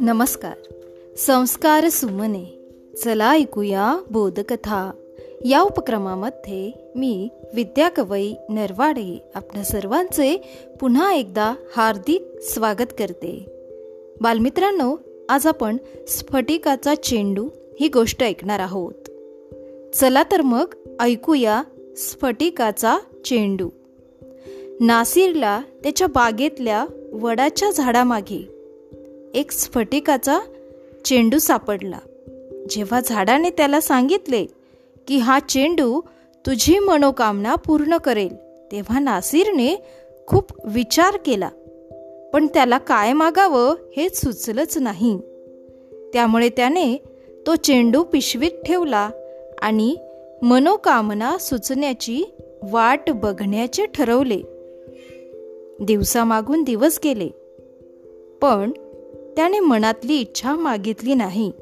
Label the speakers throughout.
Speaker 1: नमस्कार. संस्कार सुमने. चला ऐकूया बोधकथा. या उपक्रमामध्ये मी विद्या कवई नरवाडे आपल्या सर्वांचे पुन्हा एकदा हार्दिक स्वागत करते. बालमित्रांनो आज आपण स्फटिकाचा चेंडू ही गोष्ट ऐकणार आहोत. चला तर मग ऐकूया स्फटिकाचा चेंडू. नासिरला त्याच्या बागेतल्या वडाच्या झाडामागे एक स्फटिकाचा चेंडू सापडला. जेव्हा झाडाने त्याला सांगितले की हा चेंडू तुझी मनोकामना पूर्ण करेल तेव्हा नासिरने खूप विचार केला. पण त्याला काय मागावं हे सुचलंच नाही. त्यामुळे त्याने तो चेंडू पिशवीत ठेवला आणि मनोकामना सुचण्याची वाट बघण्याचे ठरवले. दिवसामागून दिवस गेले. पण त्याने मनातली इच्छा मागितली नाही.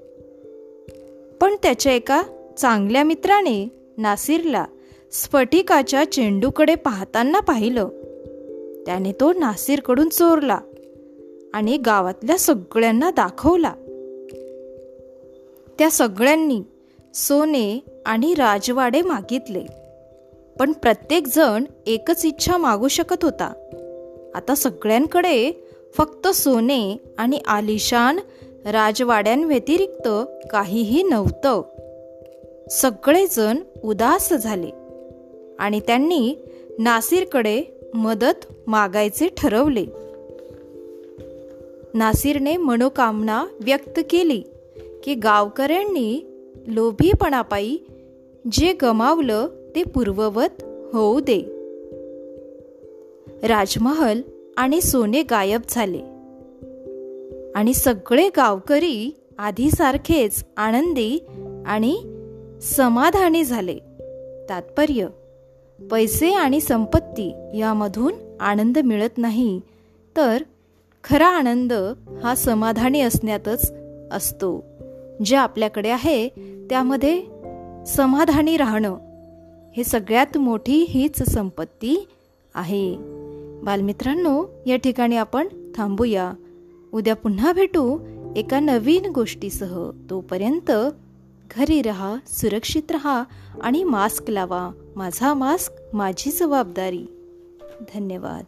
Speaker 1: पण त्याच्या एका चांगल्या मित्राने नासिरला स्फटिकाच्या चेंडूकडे पाहताना पाहिलं. त्याने तो नासिरकडून चोरला आणि गावातल्या सगळ्यांना दाखवला. त्या सगळ्यांनी सोने आणि राजवाडे मागितले. पण प्रत्येकजण एकच इच्छा मागू शकत होता. आता सगळ्यांकडे फक्त सोने आणि आलिशान राजवाड्यांव्यतिरिक्त काहीही नव्हतं. सगळेजण उदास झाले आणि त्यांनी नासिरकडे मदत मागायचे ठरवले. नासिरने मनोकामना व्यक्त केली की गावकऱ्यांनी लोभीपणापायी जे गमावलं ते पूर्ववत होऊ दे. राजमहल आणि सोने गायब झाले. आणि सगळे गावकरी आधीसारखेच आनंदी आणि समाधानी झाले. तात्पर्य पैसे आणि संपत्ती यामधून आनंद मिळत नाही तर खरा आनंद हा समाधानी असण्यातच असतो. जे आपल्याकडे आहे त्यामध्ये समाधानी राहणं हे सगळ्यात मोठी हीच संपत्ती आहे. बालमित्रांनो या ठिकाणी आपण थांबूया. उद्या पुन्हा भेटू एका नवीन गोष्टीसह. तोपर्यंत घरी रहा सुरक्षित रहा आणि मास्क लावा. माझा मास्क माझी जबाबदारी. धन्यवाद.